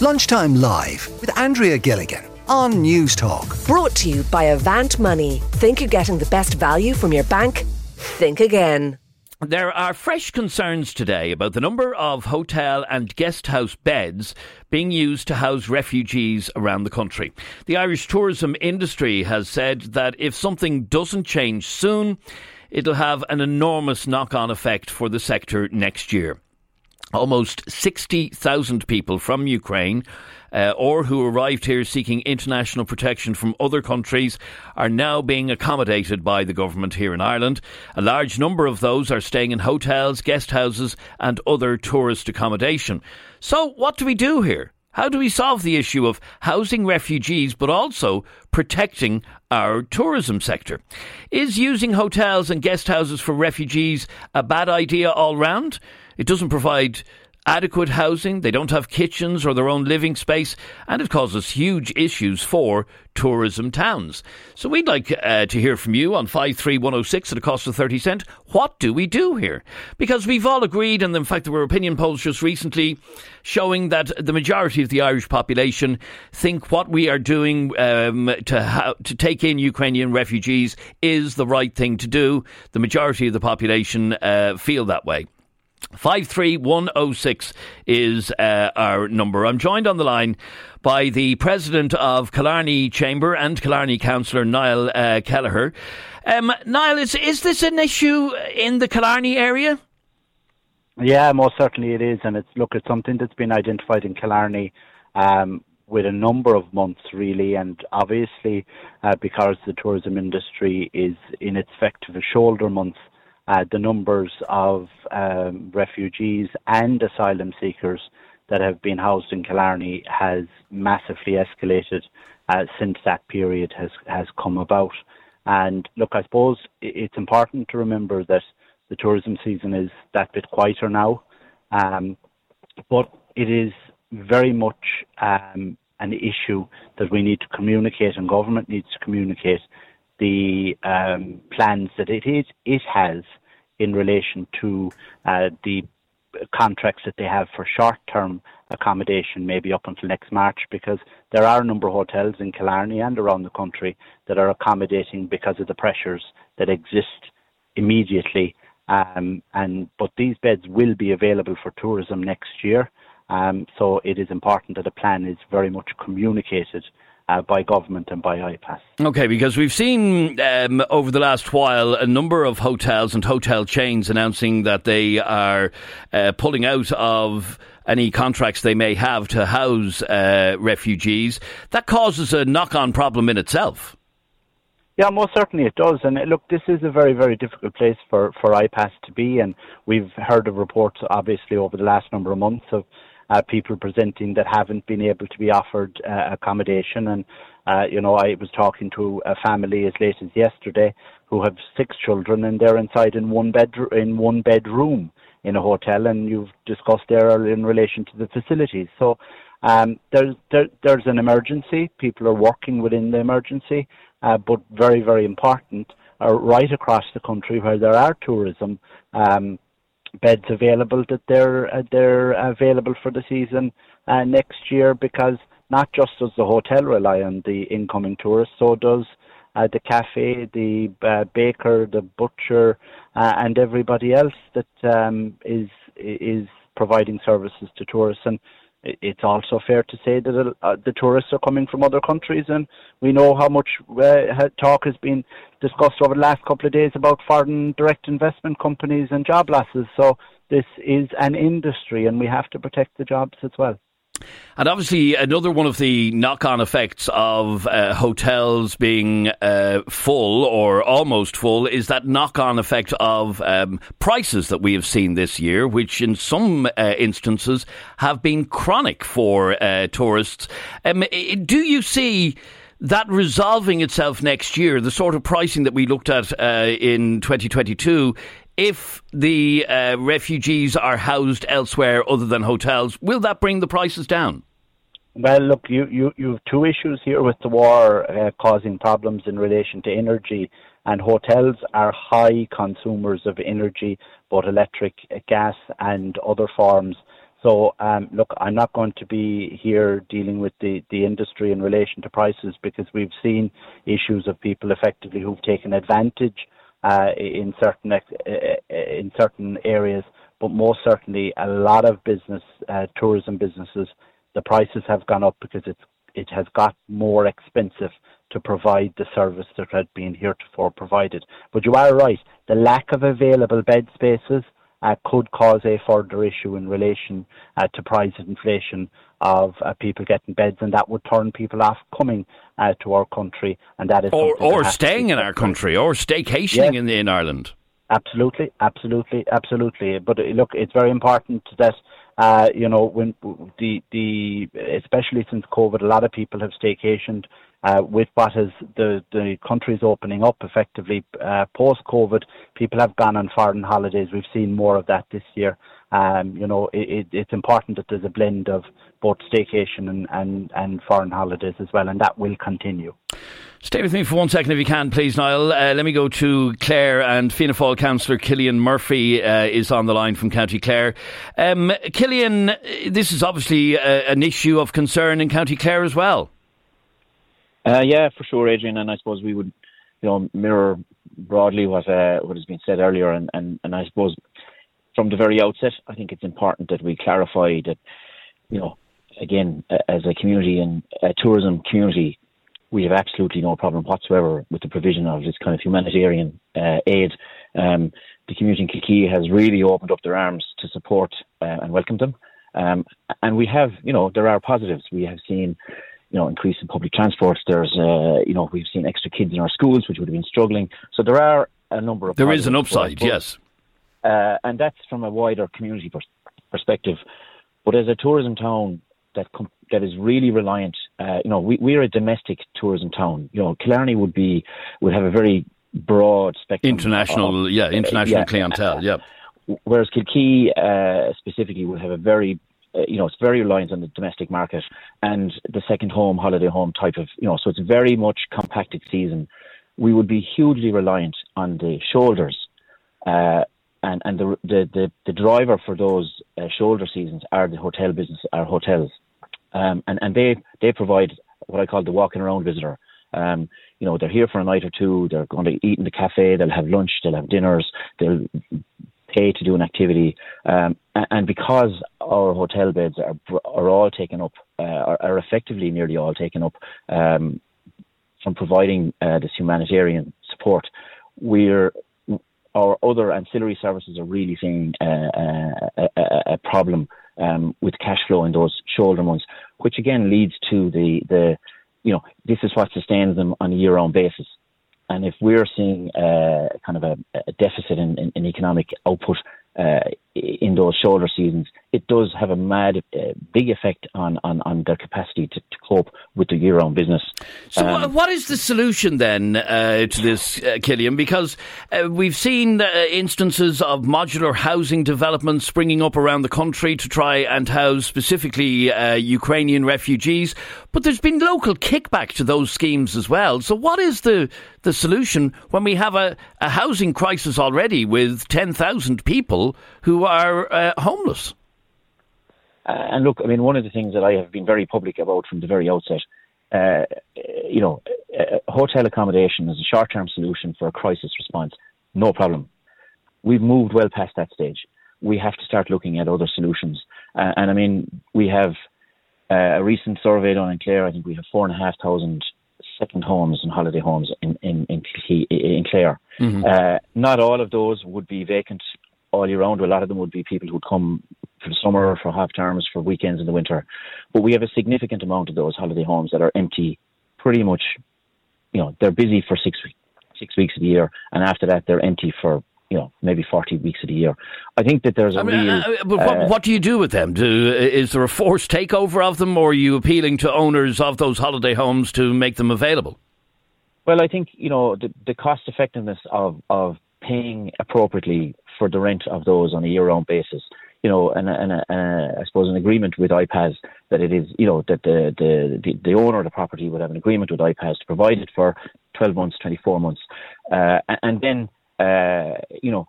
Lunchtime Live with Andrea Gilligan on Newstalk. Brought to you by Avant Money. Think you're getting the best value from your bank? Think again. There are fresh concerns today about the number of hotel and guest house beds being used to house refugees around the country. The Irish tourism industry has said that if something doesn't change soon, it'll have an enormous knock on effect for the sector next year. Almost 60,000 people from Ukraine uh, or who arrived here seeking international protection from other countries are now being accommodated by the government here in Ireland. A large number of those are staying in hotels, guest houses, and other tourist accommodation. So, what do we do here? How do we solve the issue of housing refugees but also protecting our tourism sector? Is using hotels and guest houses for refugees a bad idea all round? It doesn't provide adequate housing, they don't have kitchens or their own living space, and it causes huge issues for tourism towns. So we'd like uh, to hear from you on 53106 at a cost of 30 cent. What do we do here? Because we've all agreed, and in fact there were opinion polls just recently showing that the majority of the Irish population think what we are doing um, to, ha- to take in Ukrainian refugees is the right thing to do. The majority of the population uh, feel that way. 53106 is uh, our number. I'm joined on the line by the president of Killarney Chamber and Killarney councillor Niall uh, Kelleher. Um, Niall, is, is this an issue in the Killarney area? Yeah, most certainly it is, and it's look, it's something that's been identified in Killarney um, with a number of months, really, and obviously uh, because the tourism industry is in its effective shoulder months uh, the numbers of um, refugees and asylum seekers that have been housed in Killarney has massively escalated uh, since that period has has come about. And look, I suppose it's important to remember that the tourism season is that bit quieter now, um, but it is very much um, an issue that we need to communicate, and government needs to communicate the um, plans that it is, it has in relation to uh, the contracts that they have for short-term accommodation, maybe up until next March, because there are a number of hotels in Killarney and around the country that are accommodating because of the pressures that exist immediately. Um, and but these beds will be available for tourism next year. Um, so it is important that a plan is very much communicated uh, by government and by IPAS. Okay, because we've seen um, over the last while a number of hotels and hotel chains announcing that they are uh, pulling out of any contracts they may have to house uh, refugees. That causes a knock on problem in itself. Yeah, most certainly it does. And uh, look, this is a very, very difficult place for, for IPAS to be. And we've heard of reports, obviously, over the last number of months of uh, people presenting that haven't been able to be offered uh, accommodation. And, uh, you know, I was talking to a family as late as yesterday who have six children and they're inside in one bed in one bedroom in a hotel. And you've discussed there in relation to the facilities. So um, there's there, there's an emergency. People are working within the emergency, uh, but very very important. Uh, right across the country where there are tourism. Um, beds available that they're uh, they're available for the season uh, next year because not just does the hotel rely on the incoming tourists, so does uh, the cafe, the uh, baker, the butcher, uh, and everybody else that um, is is providing services to tourists. And it's also fair to say that uh, the tourists are coming from other countries, and we know how much uh, talk has been discussed over the last couple of days about foreign direct investment companies and job losses. So this is an industry, and we have to protect the jobs as well. And obviously, another one of the knock on effects of uh, hotels being uh, full or almost full is that knock on effect of um, prices that we have seen this year, which in some uh, instances have been chronic for uh, tourists. Um, do you see that resolving itself next year, the sort of pricing that we looked at uh, in 2022, if the uh, refugees are housed elsewhere other than hotels, will that bring the prices down? Well, look, you, you, you have two issues here with the war uh, causing problems in relation to energy, and hotels are high consumers of energy, both electric, gas, and other forms. So, um, look, I'm not going to be here dealing with the, the industry in relation to prices because we've seen issues of people effectively who've taken advantage uh, in certain in certain areas, but most certainly a lot of business, uh, tourism businesses, the prices have gone up because it's it has got more expensive to provide the service that had been heretofore provided. But you are right, the lack of available bed spaces uh, could cause a further issue in relation uh, to price inflation of uh, people getting beds, and that would turn people off coming uh, to our country, and that is or, or staying in our country, or staycationing yes. in, in Ireland. Absolutely, absolutely, absolutely. But uh, look, it's very important that uh, you know when the the especially since COVID, a lot of people have staycationed uh, with what is the the countries opening up effectively uh, post COVID, people have gone on foreign holidays. We've seen more of that this year. Um, you know, it, it, it's important that there's a blend of both staycation and, and, and foreign holidays as well, and that will continue. Stay with me for one second if you can, please, Niall. Uh, let me go to Clare and Fianna Fáil councillor Killian Murphy uh, is on the line from County Clare. Um, Killian, this is obviously uh, an issue of concern in County Clare as well. Uh, yeah, for sure, Adrian. And I suppose we would, you know, mirror broadly what uh, what has been said earlier. And, and, and I suppose from the very outset, I think it's important that we clarify that, you know, again, as a community and a tourism community, we have absolutely no problem whatsoever with the provision of this kind of humanitarian uh, aid. Um, the community in Kilkee has really opened up their arms to support uh, and welcome them. Um, and we have, you know, there are positives. We have seen you know, increase in public transport. There's, uh, you know, we've seen extra kids in our schools, which would have been struggling. So there are a number of. There is an upside, yes. Uh, and that's from a wider community perspective. But as a tourism town that com- that is really reliant, uh, you know, we, we're a domestic tourism town. You know, Killarney would be would have a very broad spectrum. International, of, yeah, international yeah, clientele, yeah. Whereas Kilkee uh, specifically would have a very uh, you know, it's very reliant on the domestic market and the second home, holiday home type of, you know, so it's very much compacted season. We would be hugely reliant on the shoulders, uh, and and the, the the the driver for those uh, shoulder seasons are the hotel business, our hotels, um, and and they they provide what I call the walking around visitor. Um, you know, they're here for a night or two. They're going to eat in the cafe. They'll have lunch. They'll have dinners. They'll to do an activity, um, and because our hotel beds are are all taken up, uh, are, are, effectively nearly all taken up um, from providing uh, this humanitarian support, we're our other ancillary services are really seeing uh, a, a, a, problem um, with cash flow in those shoulder months, which again leads to the the you know this is what sustains them on a year-round basis. And if we're seeing uh, kind of a, a deficit in, in, in, economic output uh, in those shoulder seasons, it does have a mad uh, big effect on, on, on their capacity to, to cope with the year round business. So, um, what is the solution then uh, to this, uh, Killian? Because uh, we've seen uh, instances of modular housing developments springing up around the country to try and house specifically uh, Ukrainian refugees, but there's been local kickback to those schemes as well. So, what is the, the solution when we have a, a housing crisis already with 10,000 people who are uh, homeless? Uh, and look, I mean, one of the things that I have been very public about from the very outset, uh, you know, uh, hotel accommodation is a short-term solution for a crisis response. No problem. We've moved well past that stage. We have to start looking at other solutions. Uh, and I mean, we have uh, a recent survey done in Clare. I think we have four and a half thousand second homes and holiday homes in in in, in Clare. Mm-hmm. Uh, not all of those would be vacant all year round. A lot of them would be people who'd come for the summer, for half terms, for weekends in the winter. But we have a significant amount of those holiday homes that are empty pretty much, you know, they're busy for six, six weeks of the year. And after that, they're empty for you know, maybe 40 weeks of the year. I think that there's a I mean, real. Uh, but what, uh, what, do you do with them? Do, is there a forced takeover of them, or are you appealing to owners of those holiday homes to make them available? Well, I think, you know, the, the cost effectiveness of, of paying appropriately for the rent of those on a year-round basis. You know, and, and, and I suppose an agreement with IPAS that it is, you know, that the, the, the, owner of the property would have an agreement with IPAS to provide it for 12 months, 24 months. Uh, and then, uh, you know,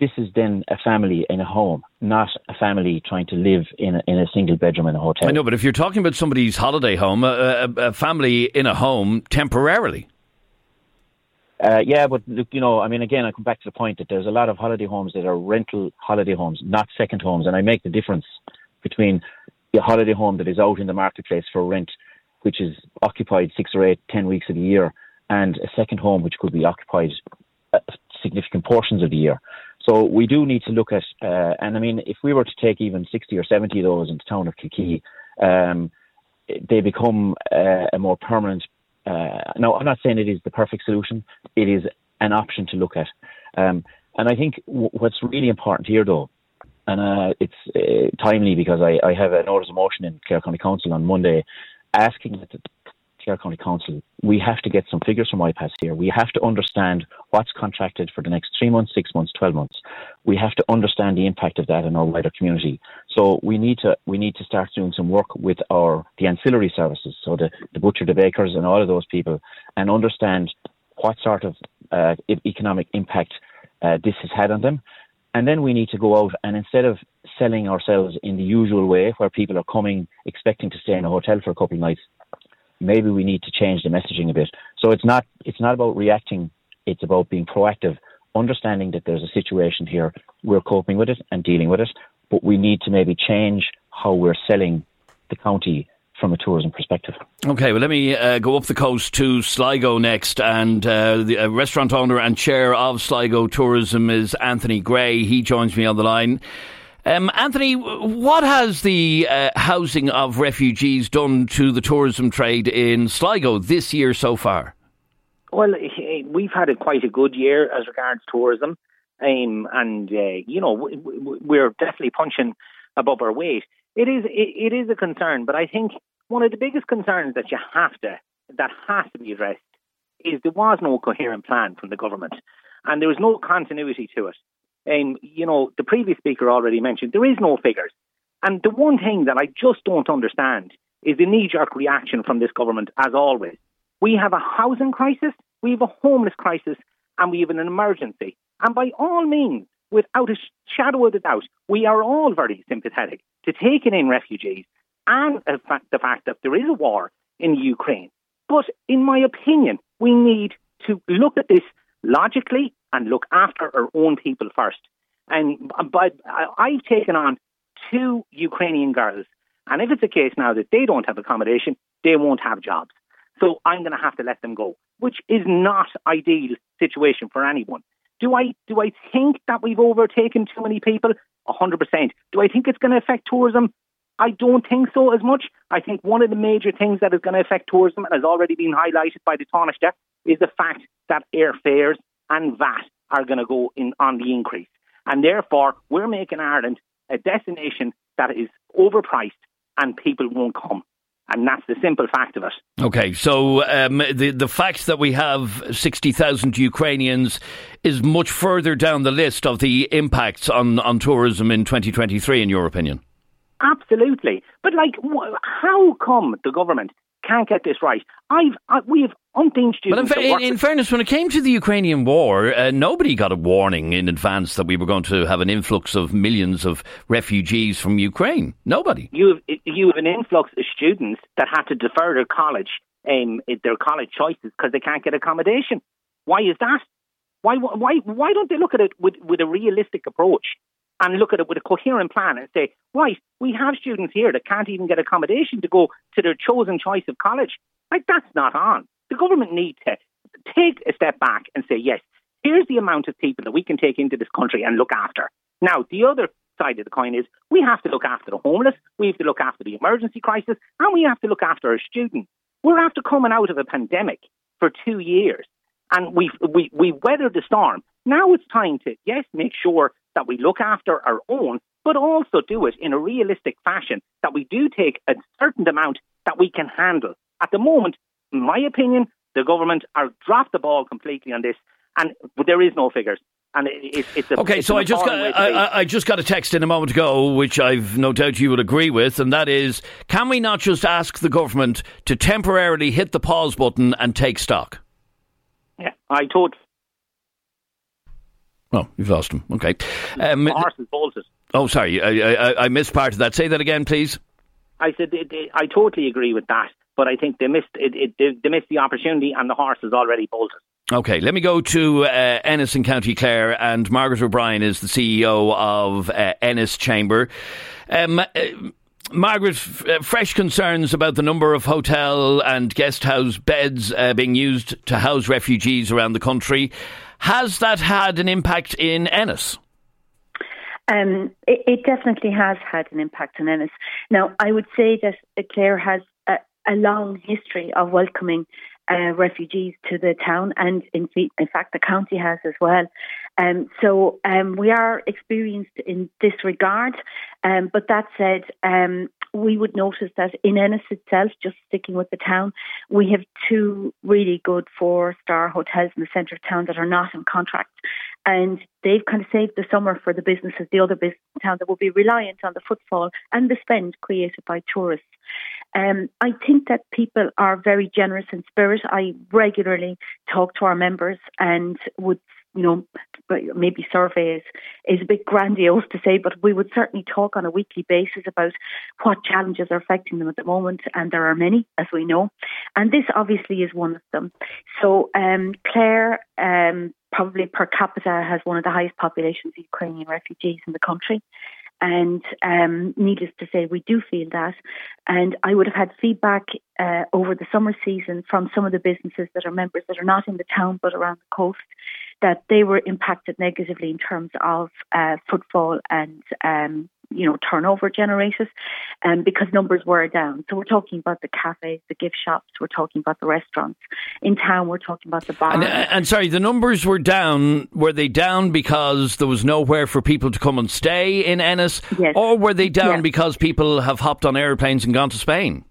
this is then a family in a home, not a family trying to live in a, in a single bedroom in a hotel. I know, but if you're talking about somebody's holiday home, a, a, a family in a home temporarily. Uh, yeah, but look, you know, I mean, again, I come back to the point that there's a lot of holiday homes that are rental holiday homes, not second homes, and I make the difference between a holiday home that is out in the marketplace for rent, which is occupied six or eight, ten weeks of the year, and a second home which could be occupied uh, significant portions of the year. So we do need to look at, uh, and I mean, if we were to take even 60 or 70 of those in the town of Kilkee, um, they become uh, a more permanent. Uh, now, I'm not saying it is the perfect solution. It is an option to look at. Um, and I think w- what's really important here, though, and uh, it's uh, timely because I, I, have a notice of motion in Clare County Council on Monday asking that Clare County Council, we have to get some figures from IPAS here. We have to understand what's contracted for the next three months, six months, twelve months. We have to understand the impact of that in our wider community. So we need to we need to start doing some work with our the ancillary services, so the, the butcher, the bakers, and all of those people, and understand what sort of uh, economic impact uh, this has had on them. And then we need to go out and instead of selling ourselves in the usual way, where people are coming expecting to stay in a hotel for a couple of nights, maybe we need to change the messaging a bit. So it's not it's not about reacting; it's about being proactive, understanding that there's a situation here. We're coping with it and dealing with it, but we need to maybe change how we're selling the county from a tourism perspective. Okay, well, let me uh, go up the coast to Sligo next. And uh, the uh, restaurant owner and chair of Sligo Tourism is Anthony Gray. He joins me on the line. Um, Anthony, what has the uh, housing of refugees done to the tourism trade in Sligo this year so far? Well, we've had a quite a good year as regards tourism, um, and uh, you know we're definitely punching above our weight. It is it, it is a concern, but I think one of the biggest concerns that you have to that has to be addressed is there was no coherent plan from the government, and there was no continuity to it. And, you know, the previous speaker already mentioned there is no figures. And the one thing that I just don't understand is the knee jerk reaction from this government, as always. We have a housing crisis, we have a homeless crisis, and we have an emergency. And by all means, without a shadow of a doubt, we are all very sympathetic to taking in refugees and uh, the fact that there is a war in Ukraine. But in my opinion, we need to look at this logically and look after our own people first. And but I've taken on two Ukrainian girls, and if it's a case now that they don't have accommodation, they won't have jobs. So I'm going to have to let them go, which is not ideal situation for anyone. Do I do I think that we've overtaken too many people? hundred percent. Do I think it's going to affect tourism? I don't think so as much. I think one of the major things that is going to affect tourism, and has already been highlighted by the Taoiseach, is the fact that airfares and VAT are going to go in on the increase. And therefore, we're making Ireland a destination that is overpriced and people won't come. And that's the simple fact of it. Okay, so um, the the fact that we have sixty thousand Ukrainians is much further down the list of the impacts on, on tourism in twenty twenty three, in your opinion. Absolutely, but like, how come the government can't get this right. I've I, we have students. But in, fa- in, in, fairness, when it came to the Ukrainian war, uh, nobody got a warning in advance that we were going to have an influx of millions of refugees from Ukraine. Nobody. You have, you have an influx of students that had to defer their college, um, their college choices because they can't get accommodation. Why is that? Why why why don't they look at it with, with a realistic approach? and look at it with a coherent plan and say, right, we have students here that can't even get accommodation to go to their chosen choice of college. Like, that's not on. The government need to take a step back and say, yes, here's the amount of people that we can take into this country and look after. Now, the other side of the coin is we have to look after the homeless, we have to look after the emergency crisis, and we have to look after our students. We're after coming out of a pandemic for two years, and we've, we, we weathered the storm. Now it's time to, yes, make sure that we look after our own, but also do it in a realistic fashion, that we do take a certain amount that we can handle. At the moment, in my opinion, the government are dropped the ball completely on this, and there is no figures. And it, it's a, okay. It's so I just got I, I, just got a text in a moment ago, which I've no doubt you would agree with, and that is: Can we not just ask the government to temporarily hit the pause button and take stock? Yeah, I thought Oh, you've lost him. Okay. Um, the bolted. Oh, sorry, I, I, I, missed part of that. Say that again, please. I said I totally agree with that, but I think they missed it, it, they, they missed the opportunity, and the horse is already bolted. Okay, let me go to uh, Ennis in County Clare, and Margaret O'Brien is the CEO of uh, Ennis Chamber. Um, uh, Margaret, f- uh, fresh concerns about the number of hotel and guest house beds uh, being used to house refugees around the country. Has that had an impact in Ennis? Um, it, it, definitely has had an impact on Ennis. Now, I would say that Clare has a, long history of welcoming uh, refugees to the town, and in, in, fact, the county has as well. Um, so um, we are experienced in this regard. Um, but that said, um, we would notice that in Ennis itself, just sticking with the town, we have two really good four star hotels in the centre of town that are not in contract. And they've kind of saved the summer for the businesses, the other business in town that will be reliant on the footfall and the spend created by tourists. Um, I think that people are very generous in spirit. I regularly talk to our members and would you know, maybe survey is, is a bit grandiose to say, but we would certainly talk on a weekly basis about what challenges are affecting them at the moment, and there are many, as we know. And this obviously is one of them. So, um, Clare, um, probably per capita, has one of the highest populations of Ukrainian refugees in the country. And um, needless to say, we do feel that. And I would have had feedback uh, over the summer season from some of the businesses that are members that are not in the town but around the coast that they were impacted negatively in terms of uh, footfall and um, you know turnover generated, um, because numbers were down. So we're talking about the cafes, the gift shops, we're talking about the restaurants in town, we're talking about the bars. And, uh, and sorry, the numbers were down. Were they down because there was nowhere for people to come and stay in Ennis, yes. or were they down yes. because people have hopped on airplanes and gone to Spain?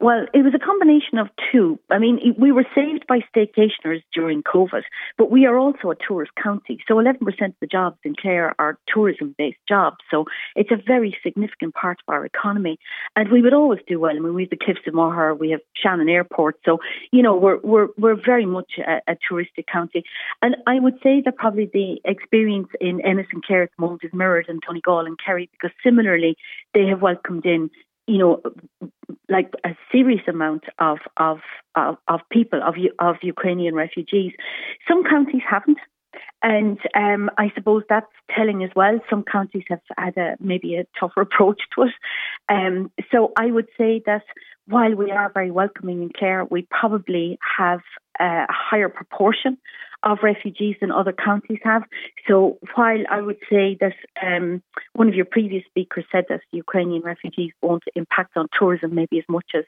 Well, it was a combination of two. I mean, we were saved by staycationers during COVID, but we are also a tourist county. So 11% of the jobs in Clare are tourism based jobs. So it's a very significant part of our economy. And we would always do well. I mean, we have the Cliffs of Moher, we have Shannon Airport. So, you know, we're, we're, we're very much a, a touristic county. And I would say that probably the experience in Ennis and Clare at the moment is mirrored in Donegal and Kerry because similarly they have welcomed in you know, like a serious amount of of of, of people of of Ukrainian refugees. Some counties haven't. And um, I suppose that's telling as well. Some counties have had a, maybe a tougher approach to it. Um, so I would say that while we are very welcoming in Clare, we probably have a higher proportion of refugees than other counties have. So while I would say that um, one of your previous speakers said that Ukrainian refugees won't impact on tourism maybe as much as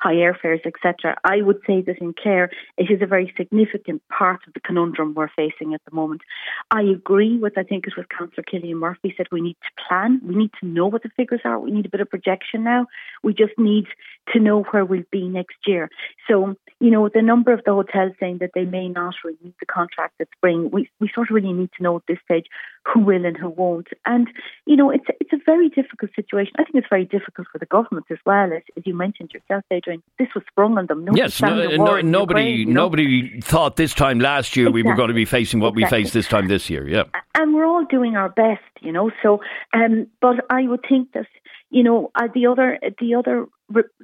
high airfares, etc. I would say that in Clare, it is a very significant part of the conundrum we're facing at the moment. I agree with, I think it was Councillor Killian Murphy said we need to plan. We need to know what the figures are. We need a bit of projection now. We just need to know where we'll be next year. So, you know, the number of the hotels saying that they may not renew the contract this spring, we, we sort of really need to know at this stage who will and who won't. And, you know, it's, it's a very difficult situation. I think it's very difficult for the government as well, as, as you mentioned yourself, Adrian. This was sprung on them. Nobody yes, no, no, nobody Ukraine, nobody know? thought this time last year exactly. we were going to be facing what exactly. we faced this time this year. Yeah. And we're all doing our best, you know. So, um, but I would think that, you know, uh, the other, the other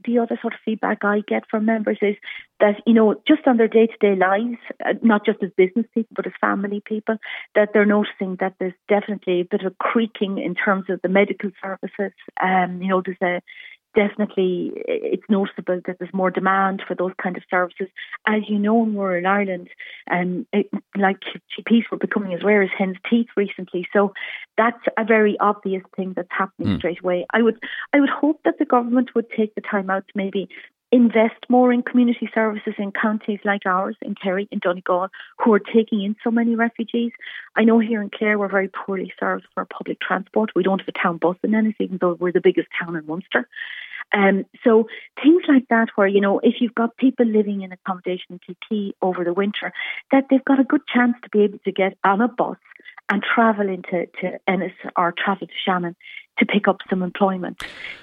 the other sort of feedback I get from members is that, you know, just on their day to day lives, uh, not just as business people, but as family people, that they're noticing that there's definitely a bit of a creaking in terms of the medical services. Um, you know, there's a definitely it's noticeable that there's more demand for those kind of services. As you know, in rural Ireland, um, it, like GPs were becoming as rare as hen's teeth recently. So that's a very obvious thing that's happening mm. straight away. I would I would hope that the government would take the time out to maybe invest more in community services in counties like ours, in Kerry, in Donegal, who are taking in so many refugees. I know here in Clare we're very poorly served for public transport. We don't have a town bus in Ennis, even though we're the biggest town in Munster. Um, so things like that, where you know, if you've got people living in accommodation in Kilkee over the winter, that they've got a good chance to be able to get on a bus and travel into to Ennis or travel to Shannon to pick up some employment.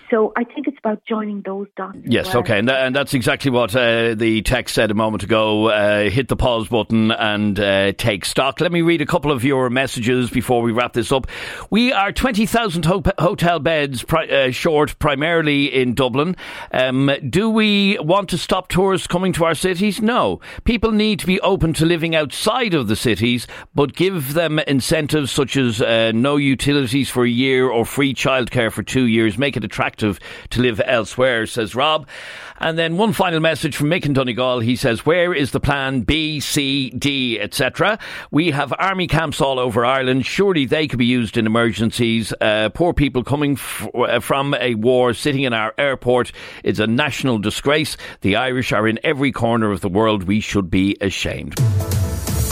So I think it's about joining those dots. Yes, well. okay, and, and, that's exactly what uh, the text said a moment ago. Uh, hit the pause button and uh, take stock. Let me read a couple of your messages before we wrap this up. We are 20,000 ho- hotel beds pri- uh, short, primarily in Dublin. Um, do we want to stop tourists coming to our cities? No. People need to be open to living outside of the cities, but give them incentives such as uh, no utilities for a year or free childcare for two years. Make it attractive to live elsewhere, says Rob. And then one final message from Mick in Donegal. He says, Where is the plan B, C, D, etc.? We have army camps all over Ireland. Surely they could be used in emergencies. Uh, poor people coming f- uh, from a war sitting in our airport is a national disgrace. The Irish are in every corner of the world. We should be ashamed.